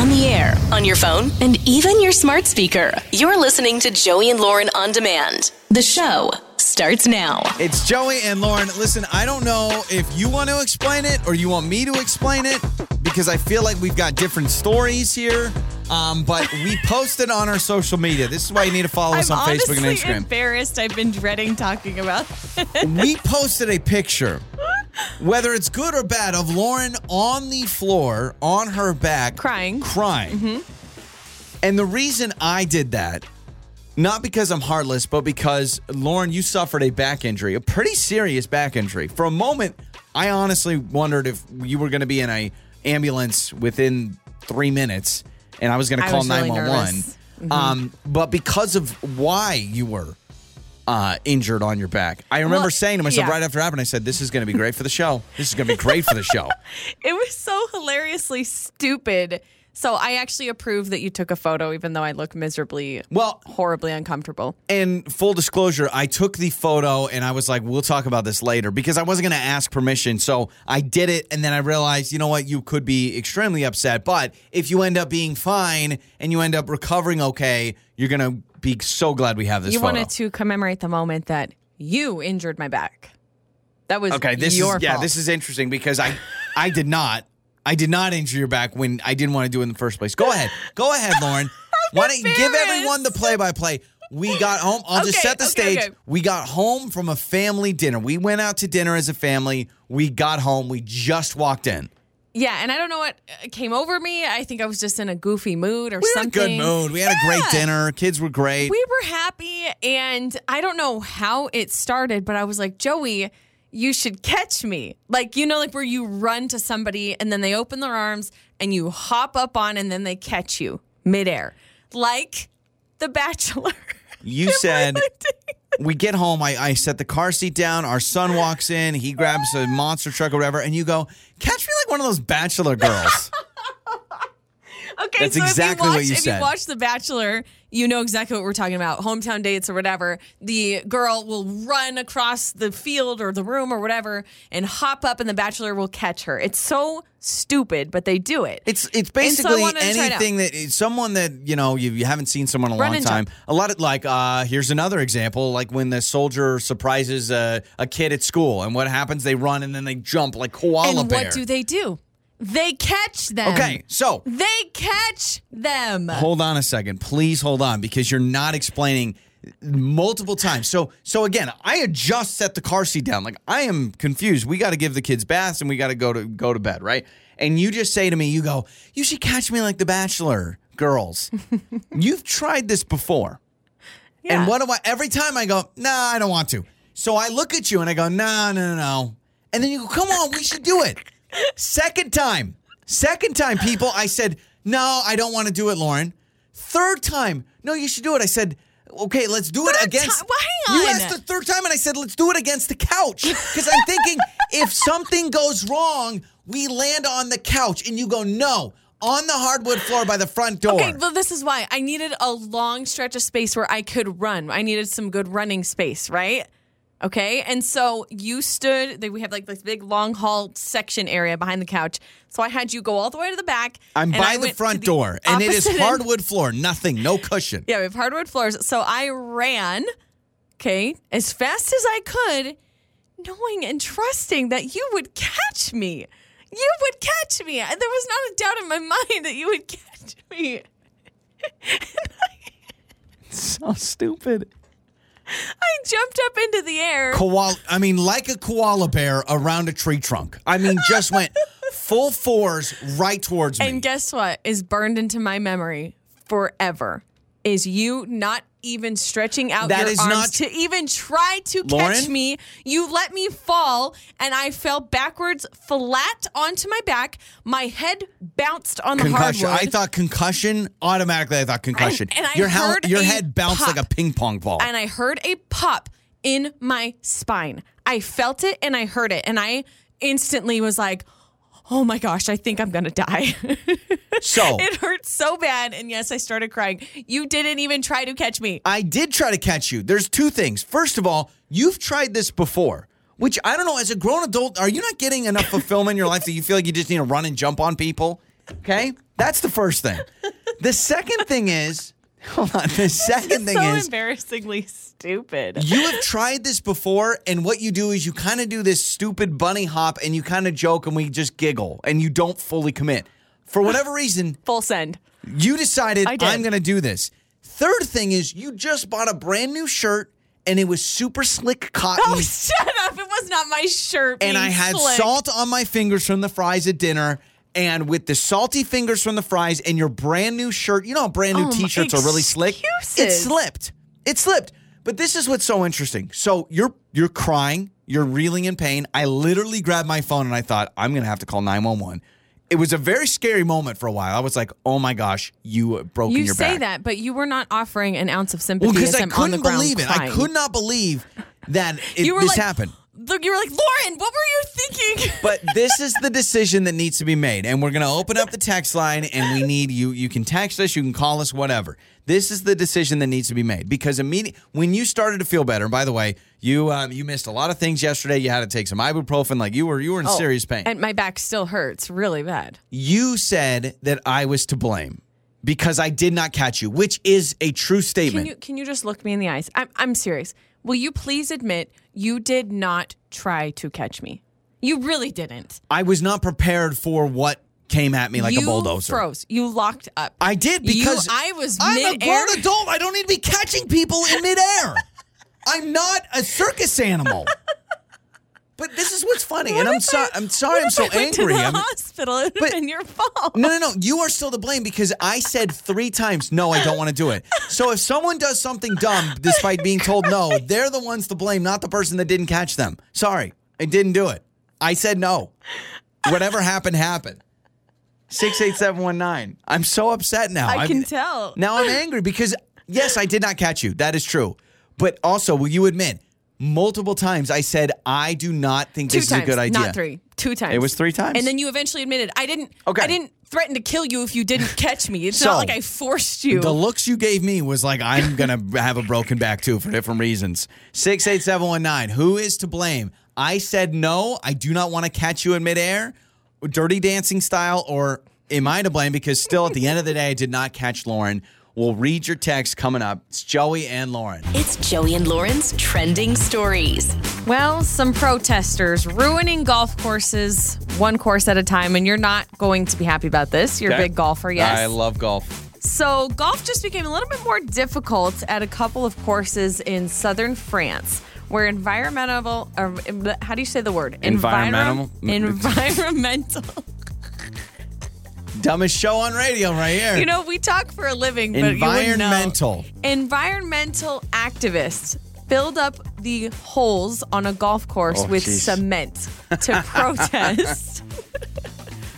on the air, on your phone, and even your smart speaker. You're listening to Joey and Lauren on demand. The show starts now. It's Joey and Lauren. Listen, I don't know if you want to explain it or you want me to explain it because I feel like we've got different stories here. Um, but we posted on our social media. This is why you need to follow us I'm on Facebook and Instagram. embarrassed. I've been dreading talking about. we posted a picture, whether it's good or bad, of Lauren on the floor, on her back, Crying. Crying. And the reason I did that, not because I'm heartless, but because Lauren, you suffered a back injury, a pretty serious back injury. For a moment, I honestly wondered if you were going to be in a ambulance within three minutes, and I was going to call was really 911. Mm-hmm. Um, but because of why you were uh, injured on your back, I remember Well, saying to myself yeah. right after it happened, I said, "This is going to be great for the show. This is going to be great for the show." It was so hilariously stupid. So I actually approve that you took a photo, even though I look miserably, Well, horribly uncomfortable. And full disclosure, I took the photo and I was like, we'll talk about this later because I wasn't going to ask permission. So I did it. And then I realized, you know what? You could be extremely upset. But if you end up being fine and you end up recovering okay, you're going to be so glad we have this You photo. wanted to commemorate the moment that you injured my back. That was Okay, this your is yeah, this is interesting because I I did not I did not injure your back when I didn't want to do it in the first place. Go ahead. Go ahead, Lauren. Why don't you give everyone the play by play? We got home. I'll just set the okay, stage. okay. We got home from a family dinner. We went out to dinner as a family. We got home. We just walked in. Yeah, and I don't know what uh, came over me. I think I was just in a goofy mood or We were in a something. good mood. We had a great dinner. Kids were great. We were happy, and I don't know how it started, but I was like, Joey, you should catch me. Like, you know, like where you run to somebody and then they open their arms and you hop up on and then they catch you midair. Like The Bachelor. You said we get home. I, I set the car seat down. Our son walks in. He grabs a monster truck or whatever, and you go, "Catch me like one of those bachelor girls." Okay, That's so exactly if you what you if said. you watch The Bachelor, you know exactly what we're talking about. Hometown dates or whatever. The girl will run across the field or the room or whatever and hop up, and the Bachelor will catch her. It's so stupid, but they do it. It's it's basically it anything that someone that you know you, you haven't seen someone in a Run long time. jump. A lot of like uh here's another example like when the soldier surprises a, a kid at school and what happens they run and then they jump like koala and bear. what do they do? They catch them. okay, so They catch them. hold on a second, please hold on because you're not explaining multiple times. So so again, I had just set the car seat down. Like I am confused. We got to give the kids baths and we got to go to go to bed, right? And you just say to me, you go, "You should catch me like the Bachelor girls." You've tried this before. And what do I every time I go, nah, I don't want to. So I look at you and I go, no, no, no, no. And then you go, come on, we should do it. Second time. Second time, people, I said, no, I don't want to do it, Lauren. Third time, no, you should do it. I said, okay, let's do it Third against. ti- well, You asked the third time, and I said, let's do it against the couch. Because I'm thinking, if something goes wrong, we land on the couch. And you go, no, on the hardwood floor by the front door. Okay, well, this is why I needed a long stretch of space where I could run. I needed some good running space, right? Okay, and so you stood. We have like this big long hall section area behind the couch. So I had you go all the way to the back. I'm by the front door, and it is opposite end. hardwood floor, nothing, no cushion. Yeah, we have hardwood floors. So I ran, okay, as fast as I could, knowing and trusting that you would catch me. You would catch me. There was not a doubt in my mind that you would catch me. So stupid. I jumped up into the air. Koala, I mean, like a koala bear around a tree trunk. I mean, just went full fours right towards me. And guess what is burned into my memory forever is you not even stretching out That your is arms not- to even try to catch me. You let me fall and I fell backwards flat onto my back. My head bounced on the concussion. hardwood. I thought concussion. Automatically, I thought concussion. and I your hel- heard your head bounced pop. like a ping pong ball. and I heard a pop in my spine. I felt it and I heard it and I instantly was like, "Oh my gosh, I think I'm going to die." so It hurt so bad. And yes, I started crying. You didn't even try to catch me. I did try to catch you. There's two things. First of all, you've tried this before, which I don't know. As a grown adult, are you not getting enough fulfillment in your life that you feel like you just need to run and jump on people? Okay? That's the first thing. The second thing is, hold on. The second thing is so is, embarrassingly stupid. you have tried this before, and what you do is you kind of do this stupid bunny hop and you kind of joke and we just giggle and you don't fully commit. For whatever reason, Full send. you decided. I'm going to do this. Third thing is you just bought a brand new shirt and it was super slick cotton. Oh, shut up. It was not my shirt. and I had slick. salt on my fingers from the fries at dinner. And with the salty fingers from the fries and your brand new shirt, you know how brand new Oh, t-shirts are really slick. It slipped. It slipped. But this is what's so interesting. So you're you're crying, you're reeling in pain. I literally grabbed my phone and I thought I'm gonna have to call 911. It was a very scary moment for a while. I was like, "Oh my gosh, you have broken You your say that, but you were not offering an ounce of sympathy Well, because I I'm on the couldn't believe it. I could not believe that it, You were this like, happened. Look, you were like, Lauren, what were you thinking? But this is the decision that needs to be made. And we're going to open up the text line and we need you. You can text us, you can call us, whatever. This is the decision that needs to be made because immediately when you started to feel better, and by the way, you um, you missed a lot of things yesterday. You had to take some ibuprofen, like you were you were in serious pain. And my back still hurts really bad. you said that I was to blame because I did not catch you, which is a true statement. Can you can you just look me in the eyes? I'm I'm serious. Will you please admit you did not try to catch me? You really didn't. I was not prepared for what came at me like you a bulldozer. froze. You locked up. I did You- because I was I'm a mid-air. grown adult. I don't need to be catching people in midair. I'm not a circus animal. But this is what's funny, and I'm sorry. I'm sorry. what I'm if so angry. I'm, hospital. It would have been your fault. no, no, no. You are still to blame because I said three times, no, I don't want to do it. So if someone does something dumb despite being told no, they're the ones to blame, not the person that didn't catch them. Sorry, I didn't do it. I said no. Whatever happened, happened. 68719. I'm so upset now. I I'm- can tell. Now I'm angry because, yes, I did not catch you. That is true. But also, will you admit, multiple times I said, I do not think Two this times, is a good idea. not three. Two times. It was three times? And then you eventually admitted I didn't. Okay. I didn't threaten to kill you if you didn't catch me. It's So, not like I forced you. The looks you gave me was like I'm gonna have a broken back too for different reasons. Six eight seven one nine. Who is to blame? I said no. I do not want to catch you in midair, dirty dancing style, or am I to blame? Because still, at the end of the day, I did not catch Lauren. We'll read your text coming up. It's Joey and Lauren. It's Joey and Lauren's trending stories. Well, some protesters ruining golf courses one course at a time, and you're not going to be happy about this. You're a big golfer, yes. I love golf. So, golf just became a little bit more difficult at a couple of courses in southern France where environmental, or, how do you say the word? Environmental? Environmental. Dumbest show on radio right here. You know, we talk for a living, but you know. Environmental. Environmental activists filled up the holes on a golf course Oh, with jeez. cement to protest.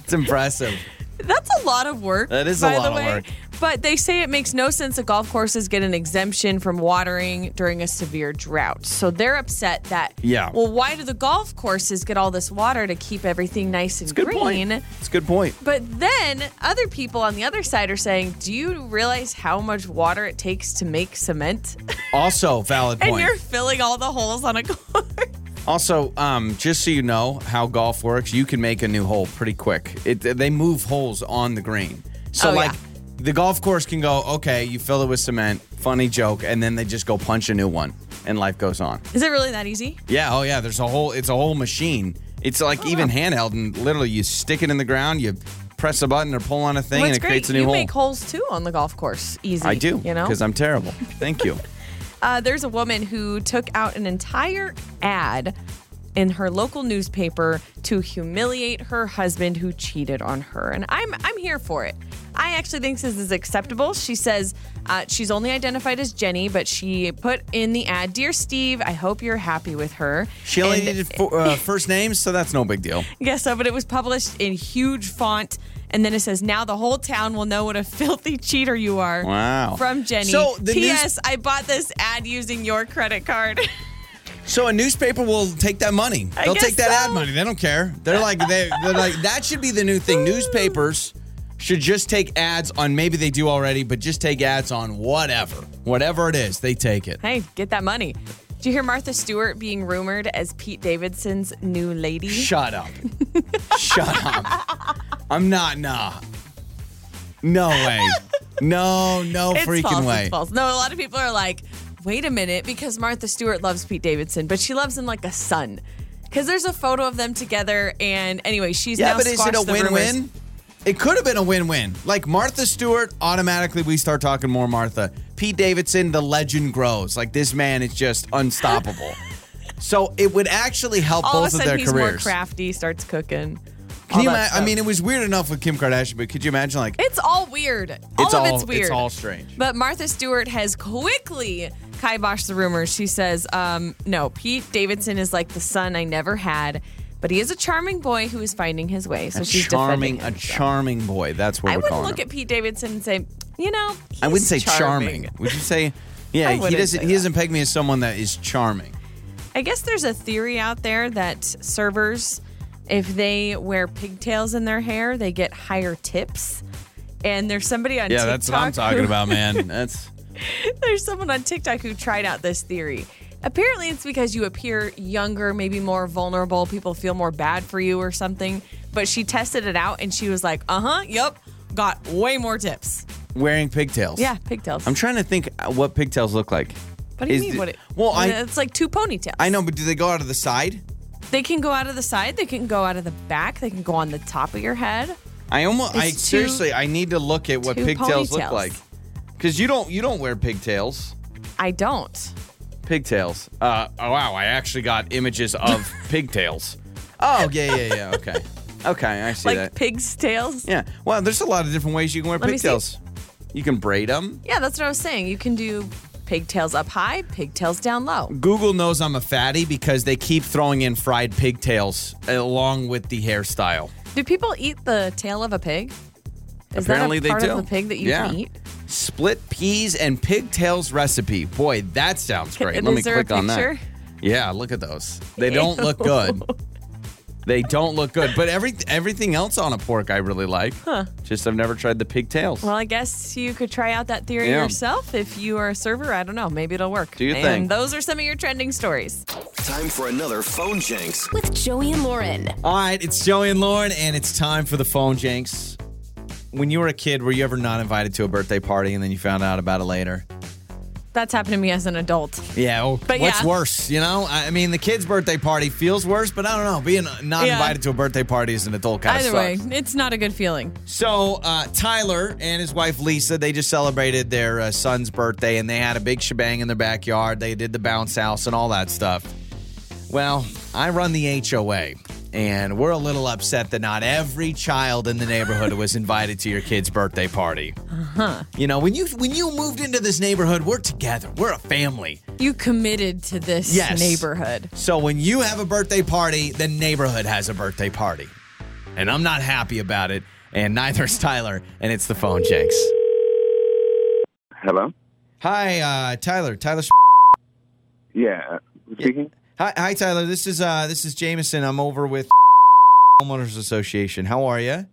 It's impressive. That's a lot of work. That is a lot of work. But they say it makes no sense that golf courses get an exemption from watering during a severe drought. So they're upset that, Yeah. well, why do the golf courses get all this water to keep everything nice and it's Good green? point. It's a good point. But then other people on the other side are saying, do you realize how much water it takes to make cement? Also, valid and you're filling all the holes on a course. Also, um, just so you know how golf works, you can make a new hole pretty quick. It, they move holes on the green. So, Oh, like, yeah. The golf course can go, okay, you fill it with cement, funny joke, and then they just go punch a new one, and life goes on. Is it really that easy? Yeah, oh yeah, there's a whole, it's a whole machine. It's Oh, like even handheld, and literally you stick it in the ground, you press a button or pull on a thing, Well, and it great. creates a new you hole. make holes too on the golf course. Easy. I do, You know? because I'm terrible. Thank you. Uh, there's a woman who took out an entire ad in her local newspaper to humiliate her husband who cheated on her, and I'm I'm here for it. I actually think this is acceptable. She says uh, she's only identified as Jenny, but she put in the ad, "Dear Steve, I hope you're happy with her." She only And- needed uh, first names, so that's no big deal. Yes, so, but it was published in huge font. And then it says, now the whole town will know what a filthy cheater you are. Wow. From Jenny. So the news- I bought this ad using your credit card. So a newspaper will take that money. I They'll guess take that ad money. They don't care. They're like they, they're like that should be the new thing. Newspapers should just take ads on maybe they do already, but just take ads on whatever. Whatever it is, they take it. hey, get that money. Did you hear Martha Stewart being rumored as Pete Davidson's new lady? Shut up. Shut up. I'm not nah. No way. No, no It's freaking false. way. It's false. No, a lot of people are like, wait a minute, because Martha Stewart loves Pete Davidson, but she loves him like a son. Because there's a photo of them together, and anyway, she's Yeah, now but is it a the rumors. It could have been a win-win. Like Martha Stewart, automatically we start talking more Martha. Pete Davidson, the legend grows. Like this man is just unstoppable. so it would actually help All both of a of sudden, their he's more crafty, starts cooking. Can you imagine? I mean, it was weird enough with Kim Kardashian, but could you imagine like it's all weird. All it's of all it's weird. it's all strange. But Martha Stewart has quickly kiboshed the rumors. She says, um, no, Pete Davidson is like the son I never had, but he is a charming boy who is finding his way. So a she's charming, a so. charming boy. That's what I we're wouldn't look him. at Pete Davidson and say, you know, I wouldn't say he's charming. Would you say? Yeah, he doesn't. He doesn't peg me as someone that is charming. I guess there's a theory out there that servers, if they wear pigtails in their hair, they get higher tips. And there's somebody on Yeah, TikTok. that's what I'm talking who- about, man. That's There's someone on TikTok who tried out this theory. Apparently, it's because you appear younger, maybe more vulnerable. People feel more bad for you or something. But she tested it out and she was like, uh huh, yep, got way more tips. wearing pigtails. Yeah, pigtails. I'm trying to think what pigtails look like. what do you is mean? the- what it, well, I- it's like two ponytails. I know, but do they go out of the side? They can go out of the side, they can go out of the back, they can go on the top of your head. I almost. I two- seriously. I need to look at what pigtails look like. Because you don't. You don't wear pigtails. I don't. Pigtails. Uh. Oh wow. I actually got images of pigtails. Oh yeah yeah yeah. Okay. Okay. I see Like that. pig's tails. Yeah. Well, there's a lot of different ways you can wear Let me see. pigtails. You can braid them. Yeah, that's what I was saying. You can do pigtails up high, pigtails down low. Google knows I'm a fatty because they keep throwing in fried pigtails along with the hairstyle. Do people eat the tail of a pig? Is Apparently that a they part do. of the pig that you Yeah. can eat? Split peas and pigtails recipe. Boy, that sounds great. And Let is me there a click on that. Yeah, look at those. They don't look good. They don't look good, but every everything else on a pork I really like. Huh. Just I've never tried the pigtails. Well, I guess you could try out that theory Yeah. yourself if you are a server. I don't know. Maybe it'll work. Do you and think? those are some of your trending stories. Time for another phone janks. With Joey and Lauren. All right, it's Joey and Lauren, and it's time for the phone janks. When you were a kid, were you ever not invited to a birthday party and then you found out about it later? That's happened to me as an adult. Yeah. Well, But what's yeah. worse? You know, I mean, the kid's birthday party feels worse, but I don't know. Being not Yeah. invited to a birthday party as an adult kind of Either way, it's not a good feeling. So uh, Tyler and his wife Lisa, they just celebrated their uh, son's birthday, and they had a big shebang in their backyard. They did the bounce house and all that stuff. Well, I run the HOA, and we're a little upset that not every child in the neighborhood was invited to your kid's birthday party. Uh-huh. You know, when you when you moved into this neighborhood, we're together. We're a family. You committed to this Yes. neighborhood. So when you have a birthday party, the neighborhood has a birthday party. And I'm not happy about it, and neither is Tyler, and it's the phone janks. Hello? Hi, uh, Tyler. Tyler. Yeah. who's Speaking? Hi, hi, Tyler. This is uh, this is Jameson. I'm over with homeowners association. How are you?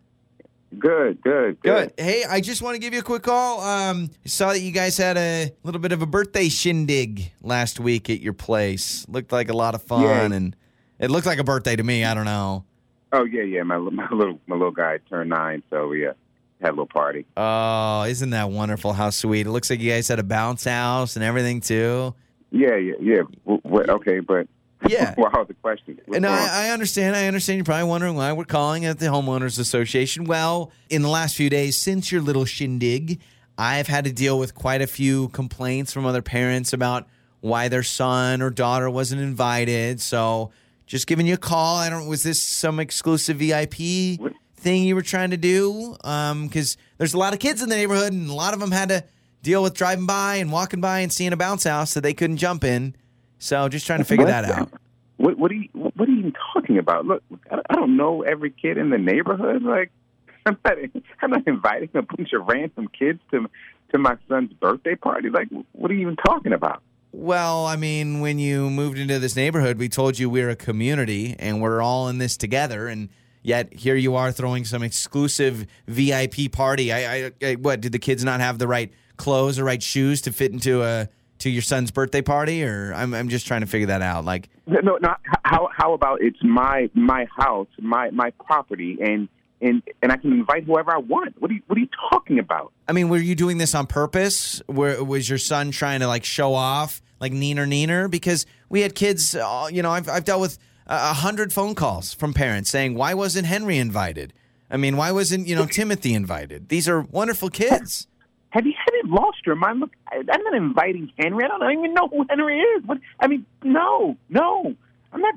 Good, good, Good. good. Hey, I just want to give you a quick call. Um, saw that you guys had a little bit of a birthday shindig last week at your place. Looked like a lot of fun, Yeah. and it looked like a birthday to me. I don't know. Oh yeah, yeah. My my little my little guy turned nine, so we uh, had a little party. Oh, isn't that wonderful? How sweet! It looks like you guys had a bounce house and everything too. Yeah, yeah, yeah. W- okay, but Yeah. was the question? What's And? I, I understand. I understand. You're probably wondering why we're calling at the homeowners association. Well, in the last few days since your little shindig, I've had to deal with quite a few complaints from other parents about why their son or daughter wasn't invited. So, just giving you a call. I don't. Was this some exclusive VIP What? thing you were trying to do? Um, because there's a lot of kids in the neighborhood, and a lot of them had to deal with driving by and walking by and seeing a bounce house that they couldn't jump in. So, just trying to figure What? that out. What what are you what are you even talking about? Look, I, don't know every kid in the neighborhood. Like, I'm not I'm not inviting a bunch of random kids to to my son's birthday party. Like, what are you even talking about? Well, I mean, when you moved into this neighborhood, we told you we're a community and we're all in this together. And yet here you are throwing some exclusive VIP party. I, I, I what did the kids not have the right clothes or right shoes to fit into a to your son's birthday party? Or I'm I'm just trying to figure that out. Like, No, no, not how. How about it's my my house, my my property, and and and I can invite whoever I want. What are you What are you talking about? I mean, were you doing this on purpose? Where was your son trying to like show off, like neener neener? Because we had kids. Uh, you know, I've I've dealt with a hundred phone calls from parents saying, "Why wasn't Henry invited? I mean, why wasn't you know Timothy invited? These are wonderful kids." Have you you lost your mind? Look, I'm not inviting Henry. I don't even know who Henry is. What? I mean, no, no, I'm not.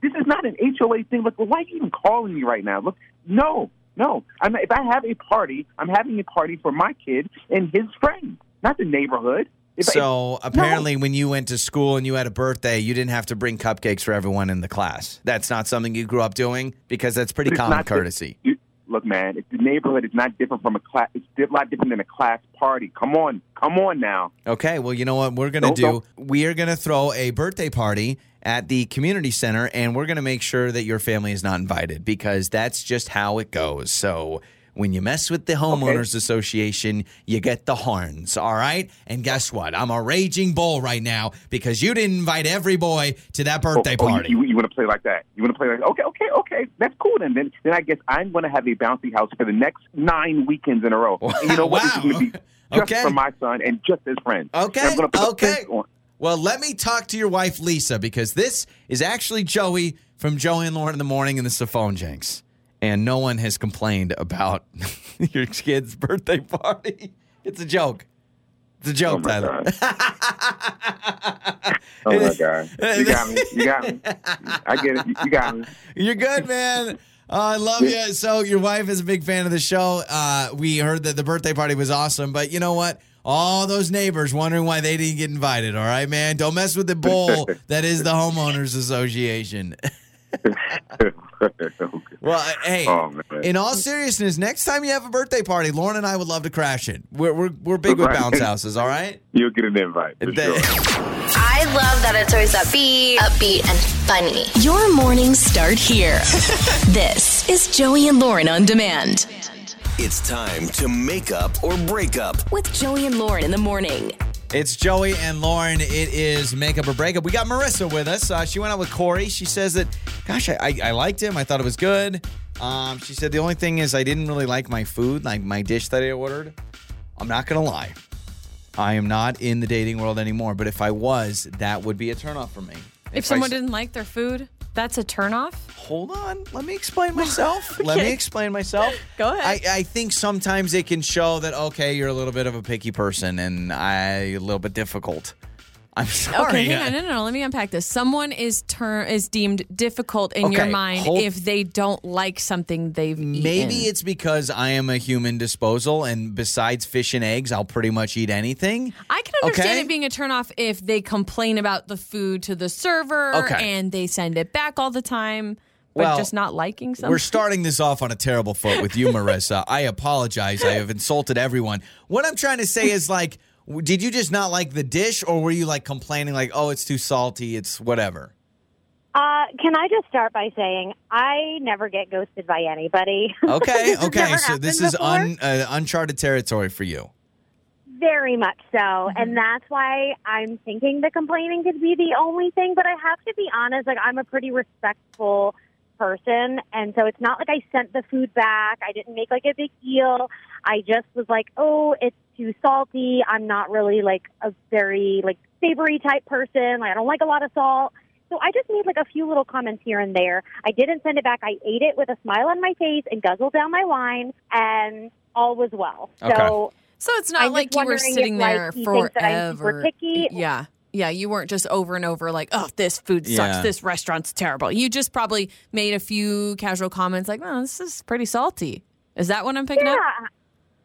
This is not an HOA thing. Look, why are you even calling me right now? Look, no, no. I'm, if I have a party, I'm having a party for my kid and his friends, not the neighborhood. If I- So apparently, when you went to school and you had a birthday, you didn't have to bring cupcakes for everyone in the class. That's not something you grew up doing because that's pretty common the- courtesy. you- look, man, if the neighborhood is not different from a class. It's a lot different than a class party. Come on, come on now. Okay, well, you know what we're going to Don't- do? We are going to throw a birthday party at the community center and we're going to make sure that your family is not invited because that's just how it goes. So, when you mess with the homeowners association, you get the horns, all right? And guess what? I'm a raging bull right now because you didn't invite every boy to that oh, birthday oh, oh, party. You, you, want to play like that? You want to play like okay, okay, okay? That's cool. Then, then, then I guess I'm going to have a bouncy house for the next nine weekends in a row. And you know what? It's going to be just Okay. for my son and just his friends. Okay, I'm going to put okay. a. Well, let me talk to your wife, Lisa, because this is actually Joey from Joey and Lauren in the morning in the phone Jenks. And no one has complained about your kid's birthday party. It's a joke. It's a Oh joke, my Tyler. Oh my god! You got me. You got me. I get it. You- You got me. You're good, man. Oh, I love you. So your wife is a big fan of the show. Uh, we heard that the birthday party was awesome, but you know what? All those neighbors wondering why they didn't get invited. All right, man. Don't mess with the bull that is the homeowners association. Well, hey, Oh, in all seriousness, next time you have a birthday party, Lauren and I would love to crash it. We're we're, we're big with bounce houses. All right. You'll get an invite for They- sure. I love that it's always upbeat, upbeat, and funny. Your mornings start here. this is Joey and Lauren on demand It's time to make up or break up. with Joey and Lauren in the morning. It's Joey and Lauren. It is makeup or breakup. We got Marissa with us. Uh, she went out with Corey. She says that, gosh, I, I, I liked him. I thought it was good. Um, she said the only thing is I didn't really like my food, like my dish that I ordered. I'm not gonna lie. I am not in the dating world anymore. But if I was, that would be a turnoff for me. If I someone s- didn't like their food, that's a turnoff. hold on. Let me explain myself. Let me explain myself. Go ahead. I, I think sometimes it can show that okay you're a little bit of a picky person and i a little bit difficult i'm sorry Okay, hang on. No, no, no. Let me unpack this. Someone is ter- is deemed difficult in your mind hold- if they don't like something they've Maybe eaten. it's because I am a human disposal, and besides fish and eggs, I'll pretty much eat anything. I can understand Okay. it being a turnoff if they complain about the food to the server Okay. and they send it back all the time, but Well, just not liking something. We're starting this off on a terrible foot with you, Marissa. I apologize. I have insulted everyone. What I'm trying to say is like, did you just not like the dish, or were you like complaining, like, oh, it's too salty, it's whatever? Uh, can I just start by saying I never get ghosted by anybody. Okay, okay. So this is before. un, uh, uncharted territory for you. Very much so. And that's why I'm thinking the complaining could be the only thing. But I have to be honest, like, I'm a pretty respectful person. And so it's not like I sent the food back. I didn't make like a big deal. I just was like, oh, it's too salty. I'm not really like a very like savory type person. Like, I don't like a lot of salt. So I just made like a few little comments here and there. I didn't send it back. I ate it with a smile on my face and guzzled down my wine, and all was well. Okay. So so it's not I'm like you were sitting if, like, there he thinks that I'm super forever. picky. Yeah. Yeah, you weren't just over and over like, oh, this food sucks. Yeah. This restaurant's terrible. You just probably made a few casual comments like, oh, this is pretty salty. Is that what I'm picking yeah. up?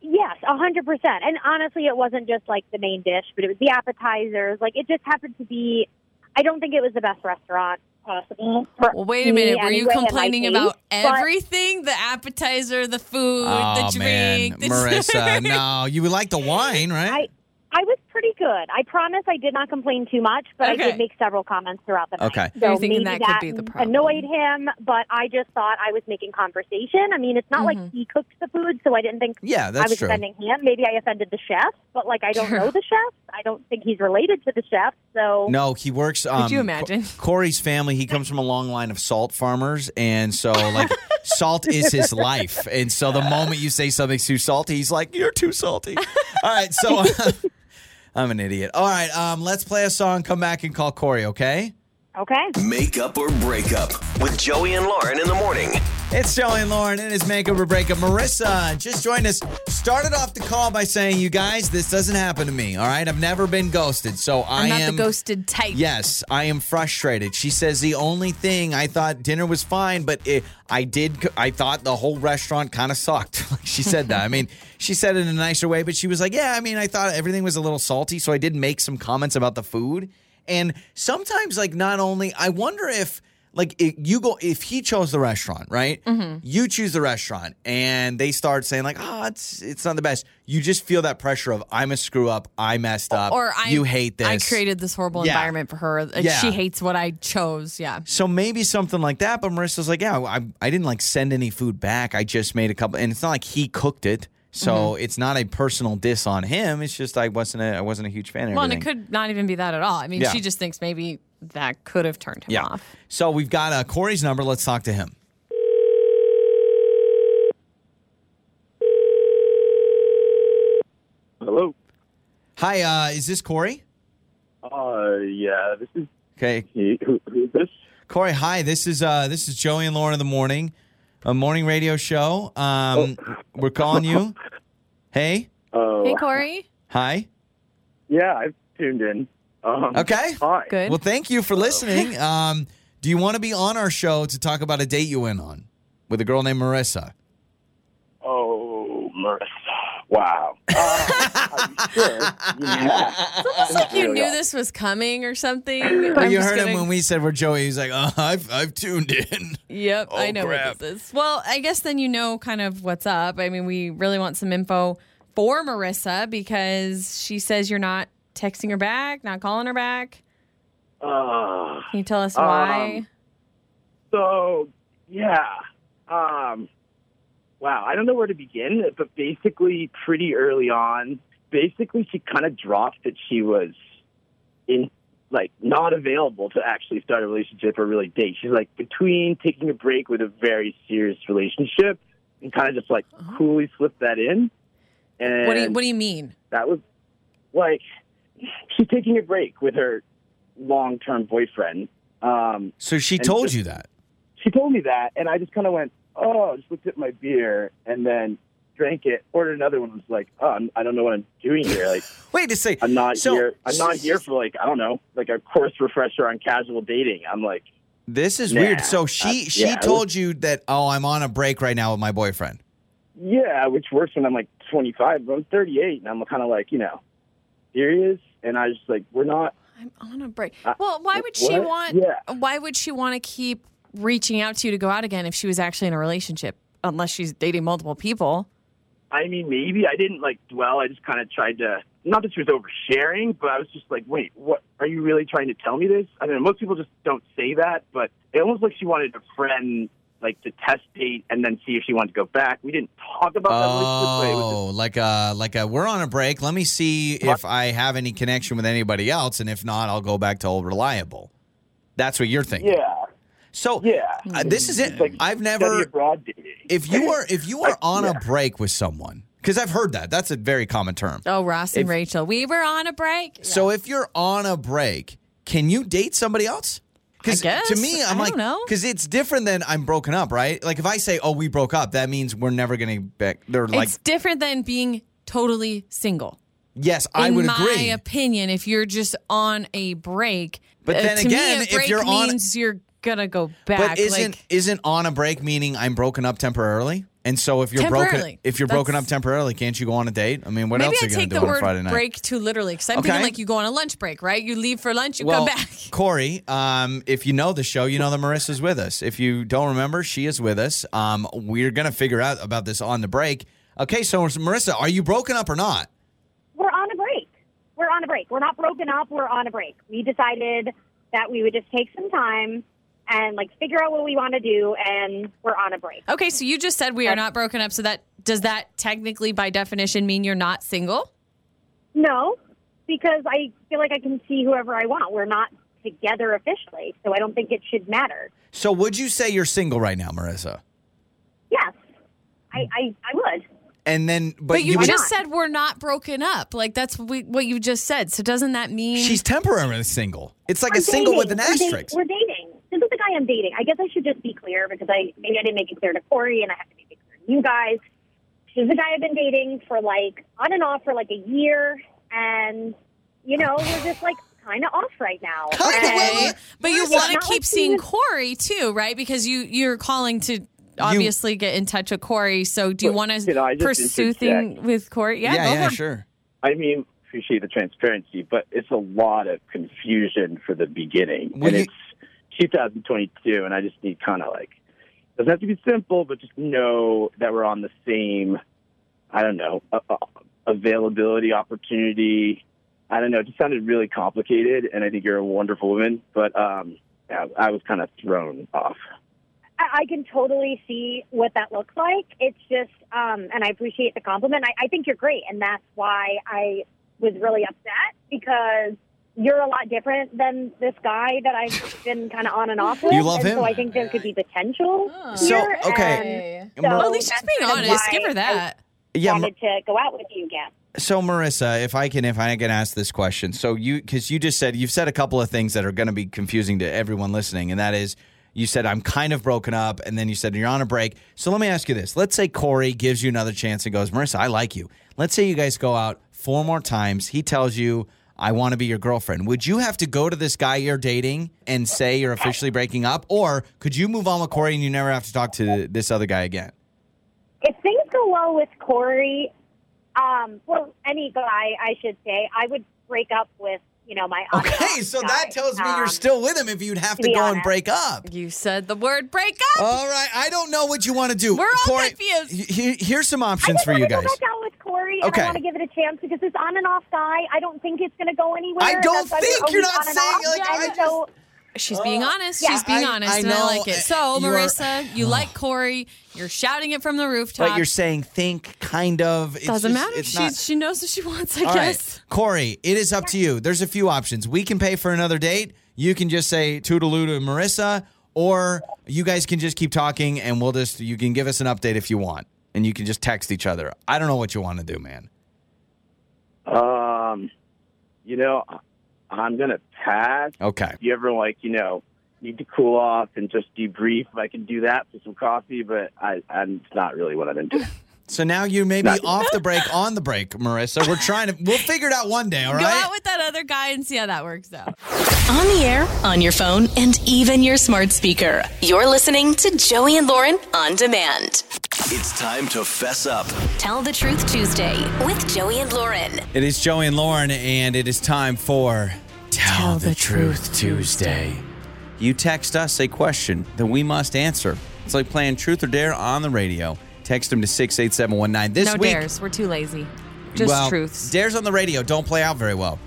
Yes, a hundred percent. And honestly, it wasn't just like the main dish, but it was the appetizers. Like it just happened to be. I don't think it was the best restaurant possible. Well, wait a minute. Were you anyway, and complaining taste, about but- everything? The appetizer, the food, oh the man, drink, the Marissa, no, you would like the wine, right? I I was pretty good. I promise I did not complain too much, but I did make several comments throughout the night. Okay. So You're thinking maybe that could be the problem. annoyed him, but I just thought I was making conversation. I mean, it's not like he cooked the food, so I didn't think Yeah, that's I was true. offending him. Maybe I offended the chef, but like I don't know the chef. I don't think he's related to the chef. So No, he works. Um, you imagine? Co- Corey's family. He comes from a long line of salt farmers, and so like salt is his life. And so the moment you say something's too salty, he's like, "You're too salty." All right, so I'm an idiot. All right, um, let's play a song. Come back and call Corey. Okay. okay. Make up or break up with Joey and Lauren in the morning. It's Joey and Lauren and his makeup or breakup. Marissa just joined us. Started off the call by saying, "You guys, this doesn't happen to me. All right, I've never been ghosted, so I I'm not am the ghosted type. Yes, I am frustrated. She says the only thing I thought dinner was fine, but it, I did. I thought the whole restaurant kind of sucked. she said that. I mean, she said it in a nicer way, but she was like, "Yeah, I mean, I thought everything was a little salty, so I did make some comments about the food." And sometimes, like, not only I wonder if. Like you go, if he chose the restaurant, right? Mm-hmm. You choose the restaurant, and they start saying like, "Oh, it's it's not the best." You just feel that pressure of I'm a screw up, I messed up, Or I you hate this. I created this horrible Yeah. environment for her. Yeah. She hates what I chose. Yeah. So maybe something like that. But Marissa's like, yeah, I, I didn't like send any food back. I just made a couple, and it's not like he cooked it. So Mm-hmm. it's not a personal diss on him. It's just I wasn't a I wasn't a huge fan of Well, and it could not even be that at all. I mean, Yeah. she just thinks maybe that could have turned him yeah. off. So we've got uh, Corey's number. Let's talk to him. Hello. Hi, uh, is this Corey? Uh, yeah, this is Okay, he. Who, who is this? Corey. Hi, this is uh, this is Joey and Lauren in the morning, a morning radio show. Um, we're calling you. Hey, Oh, Hey, Corey. hi. yeah, I've tuned in. Um, Okay. Hi. Good. Well, thank you for listening. Um, do you want to be on our show to talk about a date you went on with a girl named Marissa? Oh, Marissa. Wow. Uh, are you sure? Yeah. It's like you knew this was coming or something. But I'm you heard him gonna- when we said we're Joey. He's like, oh, I've, I've tuned in. Yep, I Oh, know crap. what this is. Well, I guess then you know kind of what's up. I mean, we really want some info for Marissa because she says you're not texting her back, not calling her back. Uh, Can you tell us why? Um, so, yeah. Um, wow. I don't know where to begin, but basically, pretty early on, basically, she kind of dropped that she was in, like, not available to actually start a relationship or really date. She's like between taking a break with a very serious relationship and kind of just like coolly slipped that in. And what do you What do you mean? that was like she's taking a break with her long term boyfriend. Um, So she told just- you that. she told me that, and I just kind of went, "Oh," just looked at my beer and then drank it. Ordered another one. Was like, "Oh, I'm, I don't know what I'm doing here. Like, Wait a second. I'm not So- here. I'm not here for like I don't know, like a course refresher on casual dating." I'm like, This is Nah, weird. So she uh, she yeah, told you that oh I'm on a break right now with my boyfriend. "Yeah," which works when I'm like 25, but I'm 38, and I'm kind of like, you know, serious. And I was just like, "We're not." I'm on a break. Uh, Well, why would she what? want? Yeah. Why would she want to keep reaching out to you to go out again if she was actually in a relationship? Unless she's dating multiple people. I mean, maybe I didn't like dwell. I just kind of tried to. Not that she was oversharing, but I was just like, "Wait, what? Are you really trying to tell me this?" I mean, most people just don't say that, but it almost like she wanted a friend, like to test date and then see if she wanted to go back. We didn't talk about that relationship, but Oh, like a like a we're on a break. Let me see if I have any connection with anybody else, and if not, I'll go back to old reliable. That's what you're thinking. yeah, So yeah. uh, this is it. Like I've study never. abroad dating. If you are if you are I- on yeah. a break with someone, because I've heard that that's a very common term. Oh, Ross and If- Rachel, we were on a break. So if you're on a break, can you date somebody else? Because guess. to me, I'm I like, because it's different than I'm broken up, right? Like if I say, "Oh, we broke up," that means we're never going to be back. They're like, it's different than being totally single. yes, I in would my agree. opinion, if you're just on a break, But uh, then to again, me, a if you're on- means you're gonna go back. But isn't like, isn't on a break meaning I'm broken up temporarily? And so if you're broken, if you're broken up temporarily, can't you go on a date? I mean, what else are you going to do on a Friday night? break too literally because I'm Okay. thinking like you go on a lunch break, right? You leave for lunch, you well, come back. Corey, um, if you know the show, you know that Marissa's with us. If you don't remember, she is with us. Um, we're gonna figure out about this on the break. Okay, so Marissa, are you broken up or not? We're on a break. We're on a break. We're not broken up. We're on a break. We decided that we would just take some time and like figure out what we want to do, and we're on a break. Okay, so you just said we are not broken up. So that does that technically, by definition, mean you're not single? No, because I feel like I can see whoever I want. We're not together officially, so I don't think it should matter. So would you say you're single right now, Marissa? Yes, I, I, I would. And then, but, But, you would- just said we're not broken up. Like that's what, we, what you just said. So doesn't that mean she's temporarily single. It's like We're a single with an We're dating. asterisk. We're dating. This is the guy I'm dating. I guess I should just be clear because I maybe I didn't make it clear to Corey, and I have to make it clear to you guys. She's the guy I've been dating for like on and off for like a year, and you know we're just like kind of off right now. Kinda, And- well, But you want to keep like seeing he- Corey too, right? Because you you're calling to obviously get in touch with Corey. So do you Well, want can I to just pursue interject? thing with Corey? Yeah, yeah, yeah, for sure. I mean, appreciate the transparency, but it's a lot of confusion for the beginning, Well, and you- it's 2022, and I just need kind of like doesn't have to be simple, but just know that we're on the same. I don't know availability, opportunity. I don't know. It just sounded really complicated, and I think you're a wonderful woman, but um, I was kind of thrown off. I, I can totally see what that looks like. It's just, um, and I appreciate the compliment. I, I think you're great, and that's why I was really upset because you're a lot different than this guy that I've been kind of on and off with. You love and him? So I think there could be potential. Oh. So, here, okay. and Well, so Well, at least she's that's being honest. Give her I that. Yeah, Mar- wanted to go out with you again. So Marissa, if I can, if I can ask this question, so you because you just said you've said a couple of things that are going to be confusing to everyone listening, and that is you said I'm kind of broken up, and then you said you're on a break. So let me ask you this: Let's say Corey gives you another chance and goes, Marissa, I like you. Let's say you guys go out four more times. He tells you. I want to be your girlfriend. Would you have to go to this guy you're dating and say you're officially breaking up? Or could you move on with Corey and you never have to talk to this other guy again? If things go well with Corey, um, well, any guy, I should say, I would break up with, you know, my Okay, so guy. that tells me you're Um, still with him if you'd have to to be go and break up. You said the word break up. All right, I don't know what you want to do. We're all Corey, confused. he- he- here's some options just for you to go guys. back out with Corey, Okay. and I want to give it a chance because this on and off guy, I don't think it's going to go anywhere. I don't that's why we're think you're not saying, like, And I so, She's being honest. Yeah. She's being I- honest, I and I know, like it. uh, So, you are- Marissa, you like Corey. You're shouting it from the rooftop. But you're saying think, kind of. It's Doesn't just- matter. It's She not. she knows what she wants. I All right, guess. Corey, it is up to you. There's a few options. We can pay for another date. You can just say toodaloo to Marissa, or you guys can just keep talking and we'll just, you can give us an update if you want. And you can just text each other. I don't know what you want to do, man. Um, you know, I'm gonna pass. Okay. If you ever like, you know, need to cool off and just debrief, I can do that for some coffee. But I, I'm it's not really what I'm into. So now you may be off the break, on the break, Marissa. We're trying to, we'll figure it out one day, all Go out with that other guy and see how that works out. On the air, on your phone, and even your smart speaker. You're listening to Joey and Lauren on demand. It's time to fess up. Tell the Truth Tuesday with Joey and Lauren. It is Joey and Lauren, and it is time for Tell, the, Truth Tuesday. You text us a question that we must answer. It's like playing Truth or Dare on the radio. Text them to 68719. This no week, dares. We're too lazy. Just well, truths. Dares on the radio don't play out very well.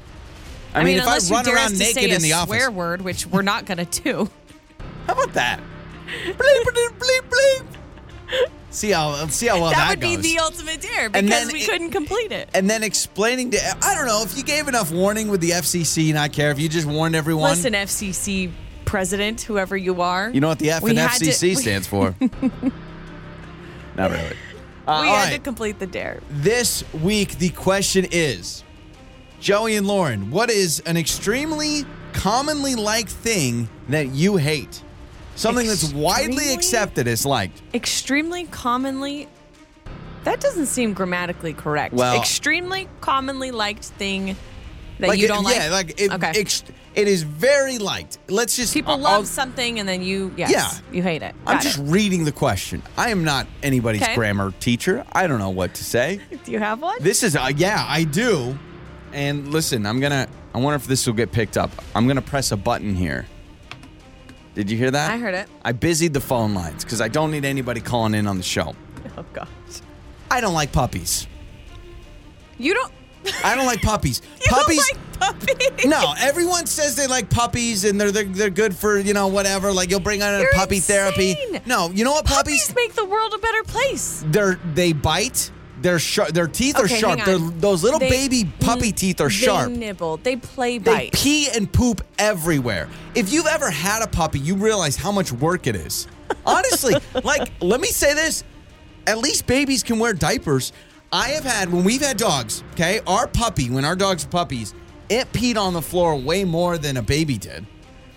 I, I mean, mean, if I run around naked in the office. swear word, which we're not going to do. How about that? bleep, bleep, bleep, bleep. See how see how well that goes. that, would be the ultimate dare because we it- couldn't complete it. and then explaining to I don't know if you gave enough warning with the FCC, not care if you just warned everyone. Listen, FCC president, whoever you are. You know what the F We and had to- FCC stands for? Not really. Uh, we all had to complete the dare. This week, the question is Joey and Lauren, what is an extremely commonly liked thing that you hate? Something that's widely accepted as liked. Extremely commonly. That doesn't seem grammatically correct. Well- extremely commonly liked thing that like you don't like. Yeah, like it, okay. ex- it is very liked. Let's just People I'll- love I'll- something and then you, yes, Yeah. you hate it. I'm just it. reading the question. I am not anybody's Okay. grammar teacher. I don't know what to say. Do you have one? This is, uh, yeah, I do. And listen, I'm going to, I wonder if this will get picked up. I'm going to press a button here. Did you hear that? I heard it. I busied the phone lines because I don't need anybody calling in on the show. Oh gosh. I don't like puppies. You don't. I don't like puppies. Puppies. like puppies? no, everyone says they like puppies and they're, they're they're good for you know whatever. Like you'll bring on a You're puppy therapy. No, you know what puppies? Puppies make the world a better place. They're they bite. They're sharp. Their teeth are Okay, sharp. hang They're, on. those little They- baby puppy teeth are sharp. They nibble. They play They bite. pee and poop everywhere. If you've ever had a puppy, you realize how much work it is. Honestly, like, let me say this at least babies can wear diapers. I have had, when we've had dogs, okay, our puppy, when our dogs puppies, it peed on the floor way more than a baby did.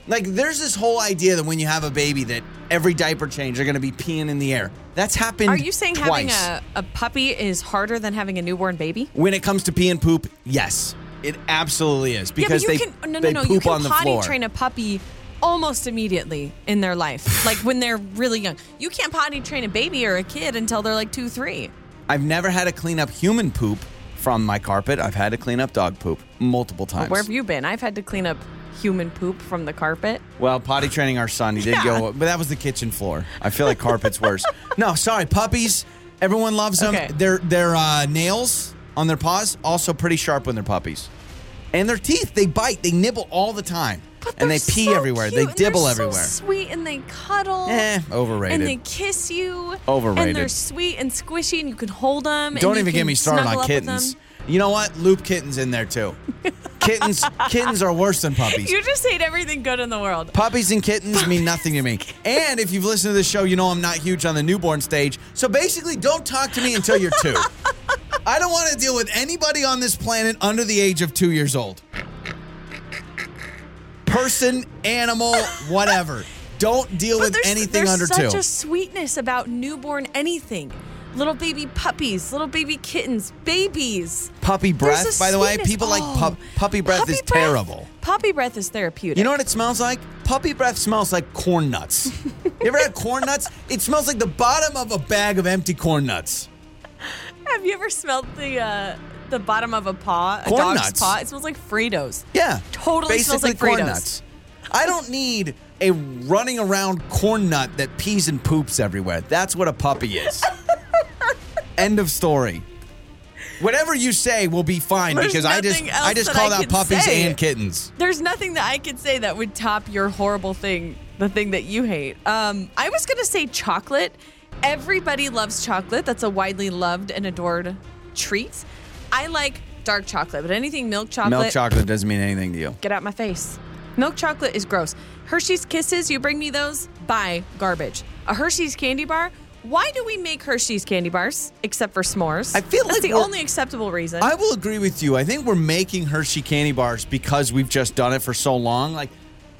Like, there's this whole idea that when you have a baby, that every diaper change, they're going to be peeing in the air. That's happened. Are you saying having a, a puppy is harder than having a newborn baby? When it comes to pee and poop, yes, it absolutely is because yeah, but they you can no no they no. poop You can on the potty floor. train a puppy almost immediately in their life, like when they're really young. You can't potty train a baby or a kid until they're like two, three. I've never had to clean up human poop from my carpet. I've had to clean up dog poop multiple times. Where have you been? I've had to clean up human poop from the carpet. Well, potty training our son, he did Yeah. go, but that was the kitchen floor. I feel like carpet's worse. No, sorry, puppies. Everyone loves them. Okay. Their their uh, nails on their paws also pretty sharp when they're puppies, and their teeth they bite, they nibble all the time, But and they pee so everywhere. cute, They and they're dibble so everywhere. sweet and they cuddle. Eh, overrated. And they kiss you. Overrated. And they're sweet and squishy, and you can hold them. Don't even get me started on kittens. You know what? Loop kittens in there too. kittens kittens are worse than puppies. You just hate everything good in the world. Puppies and kittens mean nothing to me. And if you've listened to this show, you know I'm not huge on the newborn stage. So basically, don't talk to me until you're two. I don't want to deal with anybody on this planet under the age of two years old. Person, animal, whatever. Don't deal But with there's, anything there's under such a sweetness about newborn anything. Little baby puppies, little baby kittens, babies. Puppy breath, by the way, people like oh. pup, puppy breath Puppy is breath- terrible. Puppy breath is therapeutic. You know what it smells like? Puppy breath smells like corn nuts. you ever had corn nuts? It smells like the bottom of a bag of empty corn nuts. Have you ever smelled the uh, the bottom of a paw, a Corn dog's nuts. paw? It smells like Fritos. Yeah. Totally Basically smells like corn Fritos. nuts. I don't need a running around corn nut that pees and poops everywhere. That's what a puppy is. End of story. Whatever you say will be fine There's because I just nothing else I just that called I out can puppies say. and kittens. There's nothing that I could say that would top your horrible thing, the thing that you hate. Um, I was gonna say chocolate. Everybody loves chocolate. That's a widely loved and adored treat. I like dark chocolate, but anything milk chocolate, Milk chocolate doesn't mean anything to you. get out my face. Milk chocolate is gross. Hershey's Kisses, you bring me those? Buy garbage. A Hershey's candy bar. Why do we make Hershey's candy bars except for s'mores? I feel That's like the only acceptable reason. I will agree with you. I think we're making Hershey candy bars because we've just done it for so long. Like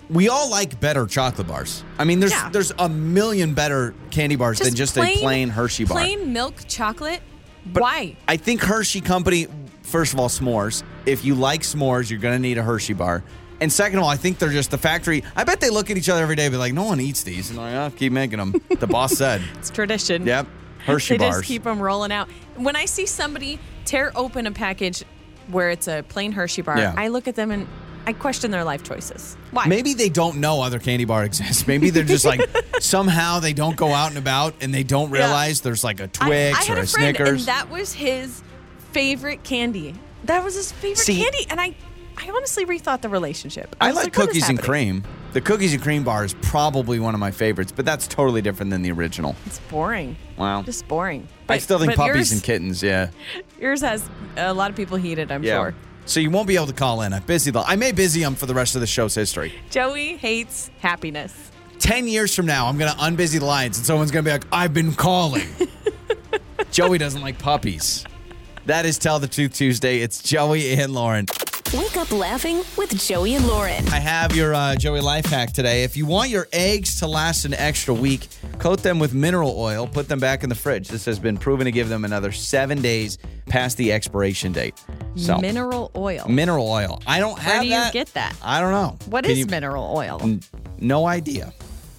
we all like better chocolate bars. I mean, there's Yeah. there's a million better candy bars than just a plain Hershey bar. Plain milk chocolate. But Why? I think Hershey Company, first of all, s'mores. If you like s'mores, you're going to need a Hershey bar. And second of all, I think they're just the factory. I bet they look at each other every day and be like, no one eats these. And they're like, oh, keep making them. The boss said. It's tradition. Yep. Hershey they bars. just keep them rolling out. When I see somebody tear open a package where it's a plain Hershey bar, Yeah. I look at them and I question their life choices. Why? Maybe they don't know other candy bar exists. Maybe they're just like somehow they don't go out and about and they don't Yeah. realize there's like a Twix I had or a a, friend, Snickers. and that was his favorite candy. That was his favorite See- candy, and I, I honestly rethought the relationship. I was like is cookies and cream. The cookies and cream bar is probably one of my favorites, but that's totally different than the original. It's boring. Wow. Just boring. I still think puppies yours, and kittens, yeah. Yours has a lot of people heated, I'm sure. So you won't be able to call in. I'm busy the I may busy them for the rest of the show's history. Joey hates happiness. Ten years from now, I'm gonna unbusy the lines and someone's gonna be like, I've been calling. Joey doesn't like puppies. That is Tell the Truth Tuesday. It's Joey and Lauren. Wake up laughing with Joey and Lauren. I have your uh, Joey life hack today. If you want your eggs to last an extra week, coat them with mineral oil, put them back in the fridge. This has been proven to give them another seven days past the expiration date. So Mineral oil. mineral oil. I don't have Where do you get that? I don't know. What Can is you- mineral oil? No idea.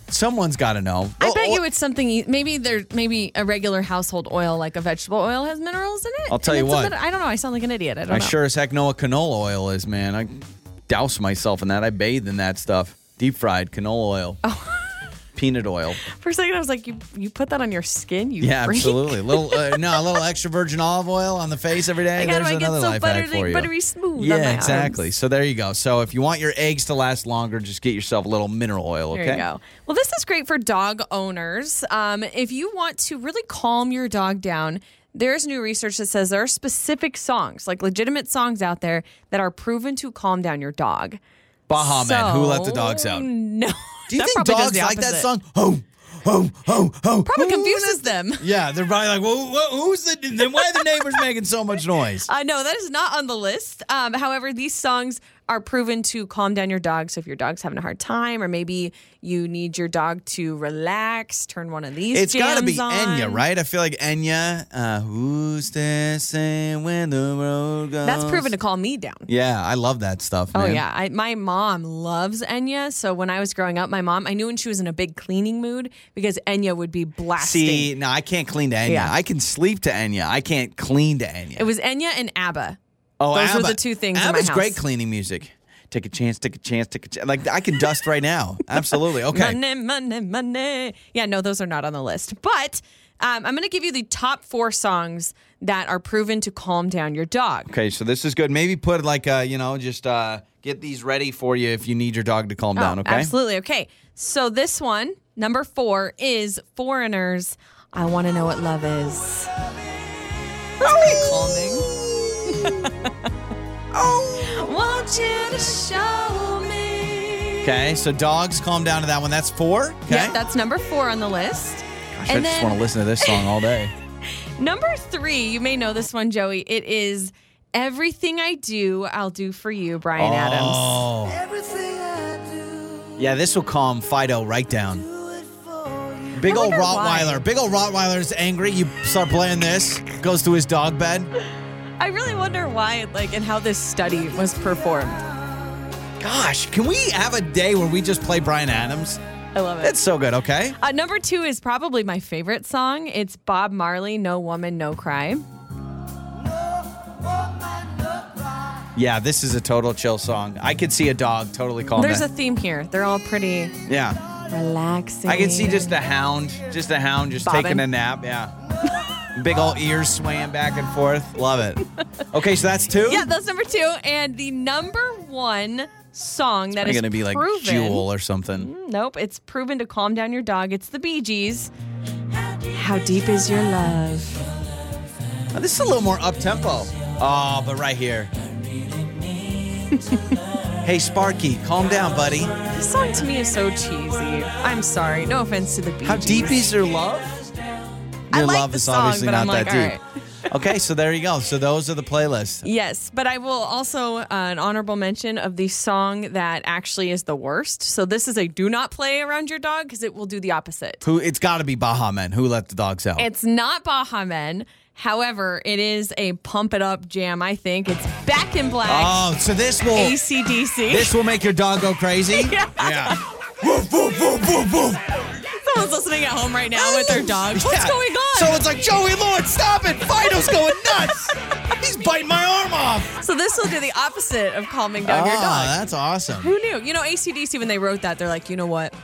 Someone's got to know. I Oh, bet oh, you it's something. you- Maybe there, maybe a regular household oil, like a vegetable oil, has minerals in it. I'll tell And you it's a what. min- I don't know. I sound like an idiot. I don't I know. sure as heck know what canola oil is, man. I douse myself in that. I bathe in that stuff. Deep fried canola oil. Oh. Peanut oil. For a second, I was like, you you put that on your skin? You Yeah, freak? absolutely. little uh, no, a little extra virgin olive oil on the face every day. Like, There's another so life hack buttery, for you. buttery smooth? yeah, exactly. arms? So there you go. So if you want your eggs to last longer, just get yourself a little mineral oil. Okay. There you go. Well, this is great for dog owners. Um, if you want to really calm your dog down, there's new research that says there are specific songs, like legitimate songs out there, that are proven to calm down your dog. Baha Men, who let the dogs out? No. Do you That think probably does dogs the like that opposite. song? Oh, oh, oh, oh. Probably confuses them. Yeah, they're probably like, well, wh- who's the? Then why are the neighbors making so much noise? Uh, no, that is not on the list. Um, however, these songs are proven to calm down your dog. So if your dog's having a hard time, or maybe you need your dog to relax, turn one of these. It's got to be on. Enya, right? I feel like Enya. Uh, who's dancing when the road goes? That's proven to calm me down. Yeah, I love that stuff. Oh yeah, I, my mom loves Enya. So when I was growing up, my mom, I knew when she was in a big cleaning mood because Enya would be blasting. See, no, I can't clean to Enya. Yeah. I can sleep to Enya. I can't clean to Enya. It was Enya and ABBA. Oh, those were ABBA. the two things in my ABBA's great cleaning music. Take a chance, take a chance, take a chance. Like I can dust right now. Absolutely. Okay. Money, money, money. Yeah, no, those are not on the list. But um, I'm going to give you the top four songs that are proven to calm down your dog. Okay, so this is good. Maybe put like uh, you know, just uh get these ready for you if you need your dog to calm down, Oh, okay? Absolutely. Okay. So this one, number four, is Foreigner's. I want to know what love is. That's pretty calming. Oh. Want you to show me. Okay, so dogs calm down to that one. That's four. Okay. Yeah, that's number four on the list. Gosh, I and just then want to listen to this song all day. number three, you may know this one, Joey. It is Everything I Do, I'll Do for You, Bryan oh. Adams. Oh. Yeah, this will calm Fido right down. Big I old wonder why. Rottweiler. Big old Rottweiler is angry. You start playing this, goes to his dog bed. I really wonder why, like, and how this study was performed. Gosh, can we have a day where we just play Bryan Adams? I love it. It's so good, okay? Uh, number two is probably my favorite song. It's Bob Marley, No Woman, No Cry. Yeah, this is a total chill song. I could see a dog totally calm There's a theme here. They're all pretty yeah. relaxing. I can see just a hound, just a hound just Bobbing. taking a nap. Yeah. Big old ears swaying back and forth. Love it. Okay, so that's two? Yeah, that's number two. And the number one song that is going to be like proven. Jewel or something. Mm, nope, it's proven to calm down your dog. It's the Bee Gees. How deep is your love? This is a little more up tempo. Oh, but right here. hey, Sparky, calm down, buddy. This song to me is so cheesy. I'm sorry. No offense to the Bee How Gees. deep is your love? I Your like love the is song, obviously but not I'm like, that all deep. okay, so there you go. So those are the playlists. Yes, but I will also uh, an honorable mention of the song that actually is the worst. So this is a do not play around your dog because it will do the opposite. Who? It's got to be Baha Men. Who let the dogs out? It's not Baha Men. However, it is a pump it up jam. I think it's Back in Black. oh, so this will ACDC. this will make your dog go crazy. Yeah. yeah. Woof, woof, woof, woof, woof. Someone's listening at home right now with their dog. What's Yeah. going on? So it's like Joey Lord, stop it! Fido's going nuts. He's biting my arm off. So this will do the opposite of calming down your Oh, dog. that's awesome. Who knew? You know, ACDC when they wrote that, they're like, you know what?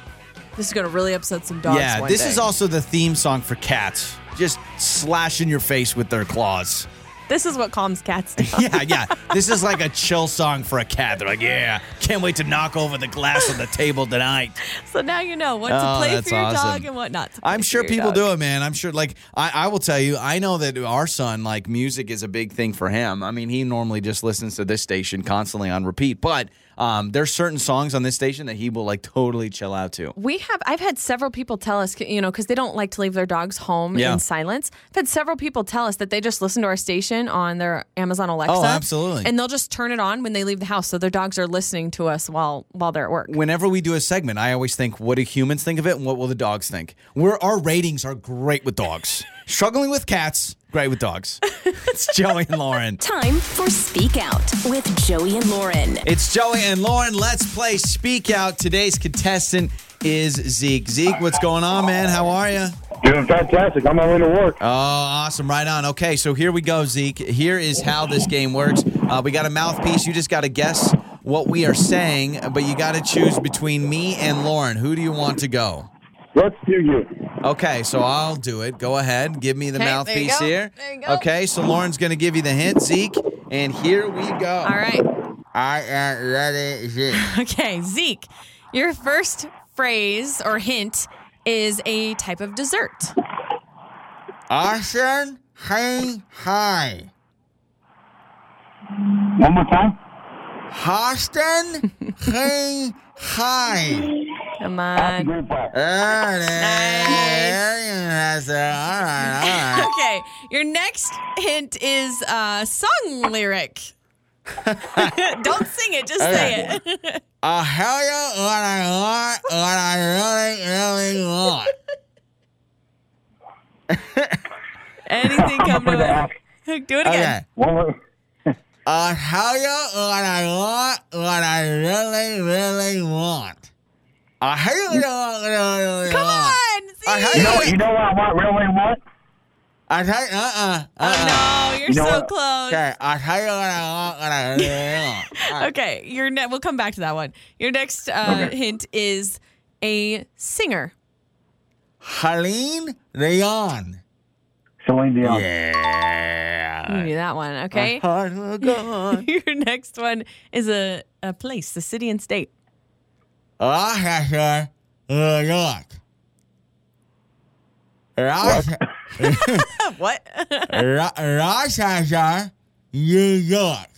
This is gonna really upset some dogs. yeah, one this day." is also the theme song for cats. Just slashing your face with their claws. This is what calms cats down. Yeah, yeah. This is like a chill song for a cat. They're like, yeah, can't wait to knock over the glass on the table tonight. So now you know what to Oh, play that's for your awesome. dog and what not to. Play I'm for sure your people dog. do it, man. I'm sure, like, I, I will tell you, I know that our son, like, music is a big thing for him. I mean, he normally just listens to this station constantly on repeat, but um, there's certain songs on this station that he will, like, totally chill out to. We have. I've had several people tell us, you know, because they don't like to leave their dogs home Yeah. in silence. I've had several people tell us that they just listen to our station on their Amazon Alexa. Oh, absolutely. And they'll just turn it on when they leave the house, so their dogs are listening to us while while they're at work. Whenever we do a segment, I always think, what do humans think of it and what will the dogs think? We're, our ratings are great with dogs. Struggling with cats, great with dogs. it's Joey and Lauren. Time for Speak Out with Joey and Lauren. It's Joey and Lauren. Let's play Speak Out. Today's contestant is Zeke. Zeke, what's going on, man? How are you? Doing fantastic. I'm on my way to work. Oh, awesome. Right on. Okay, so here we go, Zeke. Here is how this game works. Uh, we got a mouthpiece. You just got to guess what we are saying, but you got to choose between me and Lauren. Who do you want to go? Let's do you. Okay, so I'll do it. Go ahead. Give me the Okay, there you mouthpiece go. here. There you go. Okay, so Lauren's going to give you the hint, Zeke. And here we go. All right. I am ready, Zeke. Okay, Zeke, your first phrase or hint is a type of dessert. Austin, hey, hi. One more time. Austin, hey, hi. Come Happy on. Great oh, Black. Okay, your next hint is a song lyric. Don't sing it, just say it. I'll tell you what I want, what I really, really want. Anything come to ask. it. Do it again. Okay. One more. I'll tell you what I want, what I really, really want. I'll tell you what I really Come want. on, I Zeke. You know, you know what I want, really want? I tell you, uh-uh, uh-uh. Oh no, you're You know so what? close. Okay, I'll tell you what I want, what I really want. All right. Okay, your ne- we'll come back to that one. Your next uh, Okay. hint is a singer. Helene Leon. Celine Dion. You Yeah. knew that one, okay? Heart will go. Your next one is a, a place, a city and state. Rochester, New York. Rochester, what? Ro- Rochester, New York.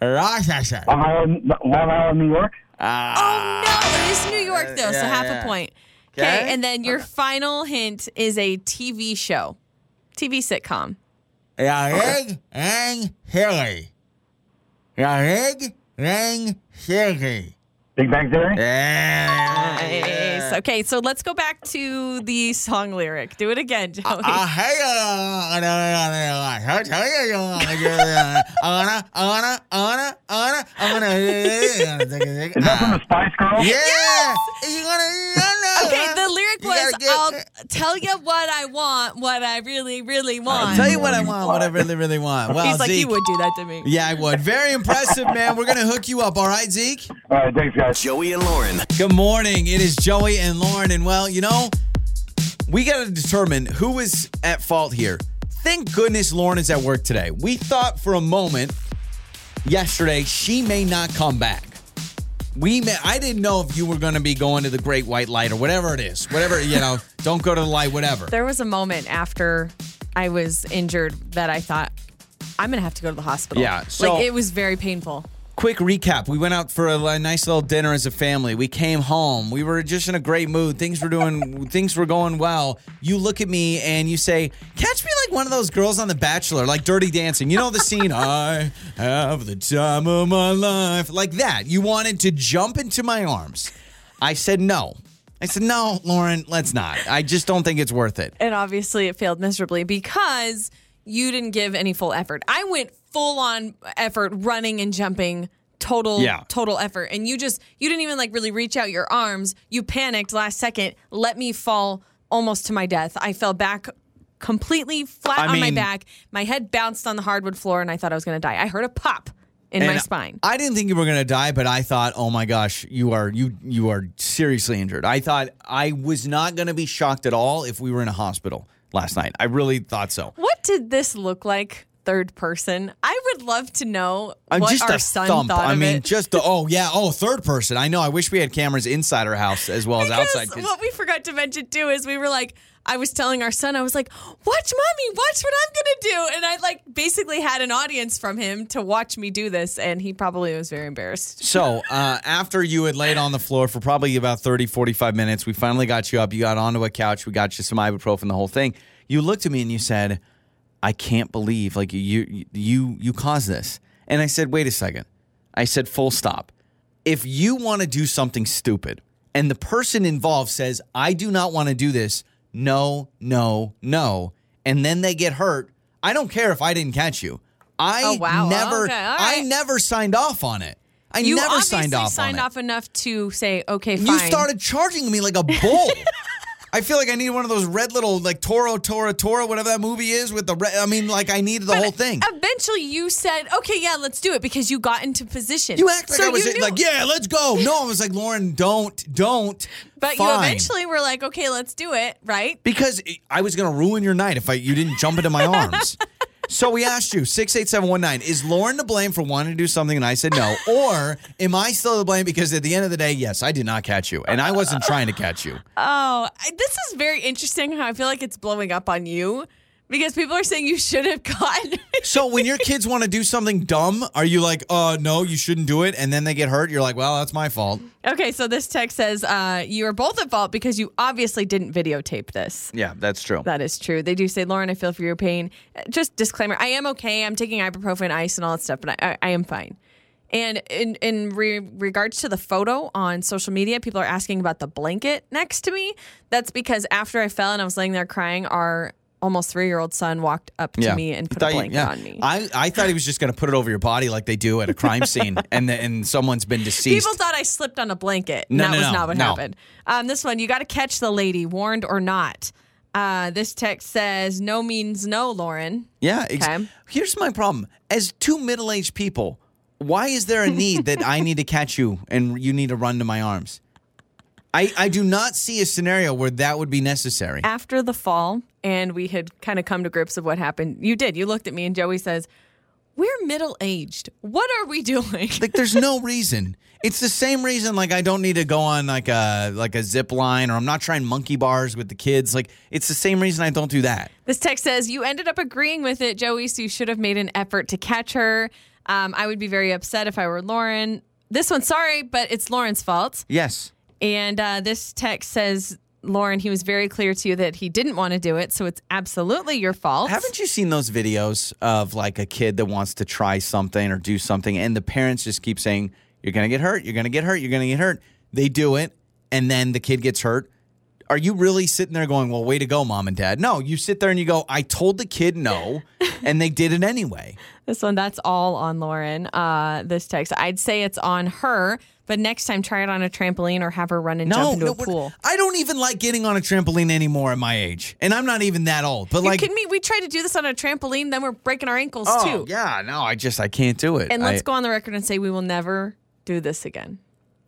Rochester. Ohio, Long Island, New York. Ah. oh no, it is New York though, so Yeah, half yeah. a point. Okay, Okay. and then your final hint is a TV show, TV sitcom. Rig and Hilly. Rig and Hilly. Big Bang Theory. Nice. Okay, so let's go back to the song lyric. Do it again, Joey. I hate it. I'll tell you, I wanna, I wanna, I wanna, I wanna, I wanna. Is that from the Spice Girls? Yeah. You gonna, Okay, the lyric was get- I'll tell you what I want, what I really, really want. I'll tell you what I want, what I really, really want. Well, He's like, he Zeke. would do that to me. Yeah, I would. Very impressive, man. We're gonna hook you up. All right, Zeke. All right, thanks, guys. Joey and Lauren. Good morning. It is Joey and Lauren, and well, you know, we got to determine who is at fault here. Thank goodness Lauren is at work today. We thought for a moment yesterday she may not come back. We may, I didn't know if you were going to be going to the Great White Light or whatever it is. Whatever, you know, don't go to the light, whatever. There was a moment after I was injured that I thought, I'm going to have to go to the hospital. Yeah, so- like, it was very painful. Quick recap. We went out for a, li- nice little dinner as a family. We came home. We were just in a great mood. Things were doing things were going well. You look at me and you say, "Catch me like one of those girls on The Bachelor, like Dirty Dancing." You know the scene, "I have the time of my life." Like that. You wanted to jump into my arms. I said no. I said, "No, Lauren, let's not. I just don't think it's worth it." And obviously, it failed miserably because you didn't give any full effort. I went full on effort, running and jumping, total, Yeah. total effort. And you just, you didn't even like really reach out your arms. You panicked last second, let me fall almost to my death. I fell back completely flat I on my back. My head bounced on the hardwood floor, and I thought I was going to die. I heard a pop in my spine. I didn't think you were going to die, but I thought, "Oh my gosh, you are you you are seriously injured." I thought I was not going to be shocked at all if we were in a hospital last night. I really thought so. What did this look like? Third person. I would love to know I'm what just our a son thump. thought I of mean, it. just the oh yeah, oh third person. I know. I wish we had cameras inside our house as well as Because outside. 'cause- what we forgot to mention too is we were like, I was telling our son, I was like, watch mommy, watch what I'm gonna do. And I like basically had an audience from him to watch me do this, and he probably was very embarrassed. So, uh, after you had laid on the floor for probably about 30, 45 minutes, we finally got you up. You got onto a couch. We got you some ibuprofen, the whole thing. You looked at me and you said, I can't believe like you you you caused this. And I said, wait a second. I said, full stop. If you want to do something stupid and the person involved says, I do not want to do this, no, no, no, and then they get hurt, I don't care if I didn't catch you. I Oh, wow. Oh, never Okay, all I never signed off on it. I you never signed off signed on it. off enough to say, okay, fine. You started charging me like a bull. I feel like I need one of those red little like Toro Toro Toro whatever that movie is with the red. I mean, like I needed the whole thing. Eventually, you said, "Okay, yeah, let's do it," because you got into position. You act like So I was like, yeah, let's go. No, I was like, Lauren, don't, don't. But you eventually were like, "Okay, let's do it," right? because I was going to ruin your night if I you didn't jump into my arms. So we asked you six eight seven one nine. Is Lauren to blame for wanting to do something and I said no, or am I still to blame because at the end of the day, yes, I did not catch you and I wasn't trying to catch you. Oh, this is very interesting. How I feel like it's blowing up on you because people are saying you should have gotten. So when your kids want to do something dumb, are you like, uh, no, you shouldn't do it, and then they get hurt? You're like, well, that's my fault. okay, so this text says uh, you are both at fault because you obviously didn't videotape this. Yeah, that's true. That is true. They do say, Lauren, I feel for your pain. Uh, Just disclaimer: I am okay. I'm taking ibuprofen, ice, and all that stuff, but I, I, I am fine. And in in re- regards to the photo on social media, people are asking about the blanket next to me. That's because after I fell and I was laying there crying, our almost three year old son walked up to me and put a blanket yeah. on me. I, I thought he was just going to put it over your body like they do at a crime scene, and the, and someone's been deceased. People thought I slipped on a blanket. No, and that no, was no, not what no. happened. Um, this one, you got to catch the lady, warned or not. Uh, this text says, no means no, Lauren. Yeah. Ex- Okay. Here's my problem. As two middle aged people, why is there a need that I need to catch you and you need to run to my arms? I, I do not see a scenario where that would be necessary. After the fall, and we had kind of come to grips of what happened, you did. You looked at me, and Joey says, We're middle aged. What are we doing? Like there's no reason. It's the same reason like I don't need to go on like a like a zip line or I'm not trying monkey bars with the kids. Like it's the same reason I don't do that. This text says, You ended up agreeing with it, Joey, so you should have made an effort to catch her. Um, I would be very upset if I were Lauren. This one, sorry, but it's Lauren's fault. Yes. And uh, this text says, Lauren, he was very clear to you that he didn't want to do it, so it's absolutely your fault. Haven't you seen those videos of like a kid that wants to try something or do something and the parents just keep saying, You're gonna get hurt, you're gonna get hurt, you're gonna get hurt. They do it and then the kid gets hurt. Are you really sitting there going, Well, way to go, mom and dad? No, you sit there and you go, I told the kid no, and they did it anyway. This one, that's all on Lauren. Uh, this text, I'd say it's on her, but next time try it on a trampoline or have her run and No, jump into no, a pool. I don't even like getting on a trampoline anymore at my age, and I'm not even that old. But you like, kidding me? We tried to do this on a trampoline, then we're breaking our ankles oh too. yeah, no, I just I can't do it. And let's I- go on the record and say we will never do this again.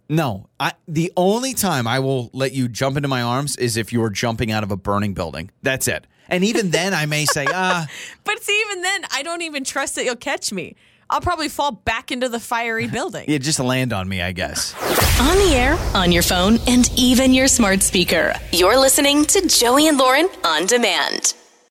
No, I the only time I will let you jump into my arms is if you're jumping out of a burning building. That's it. And even then, I may say, ah, But see, even then, I don't even trust that you'll catch me. I'll probably fall back into the fiery building. yeah, just land on me, I guess. On the air, on your phone, and even your smart speaker. You're listening to Joey and Lauren on demand.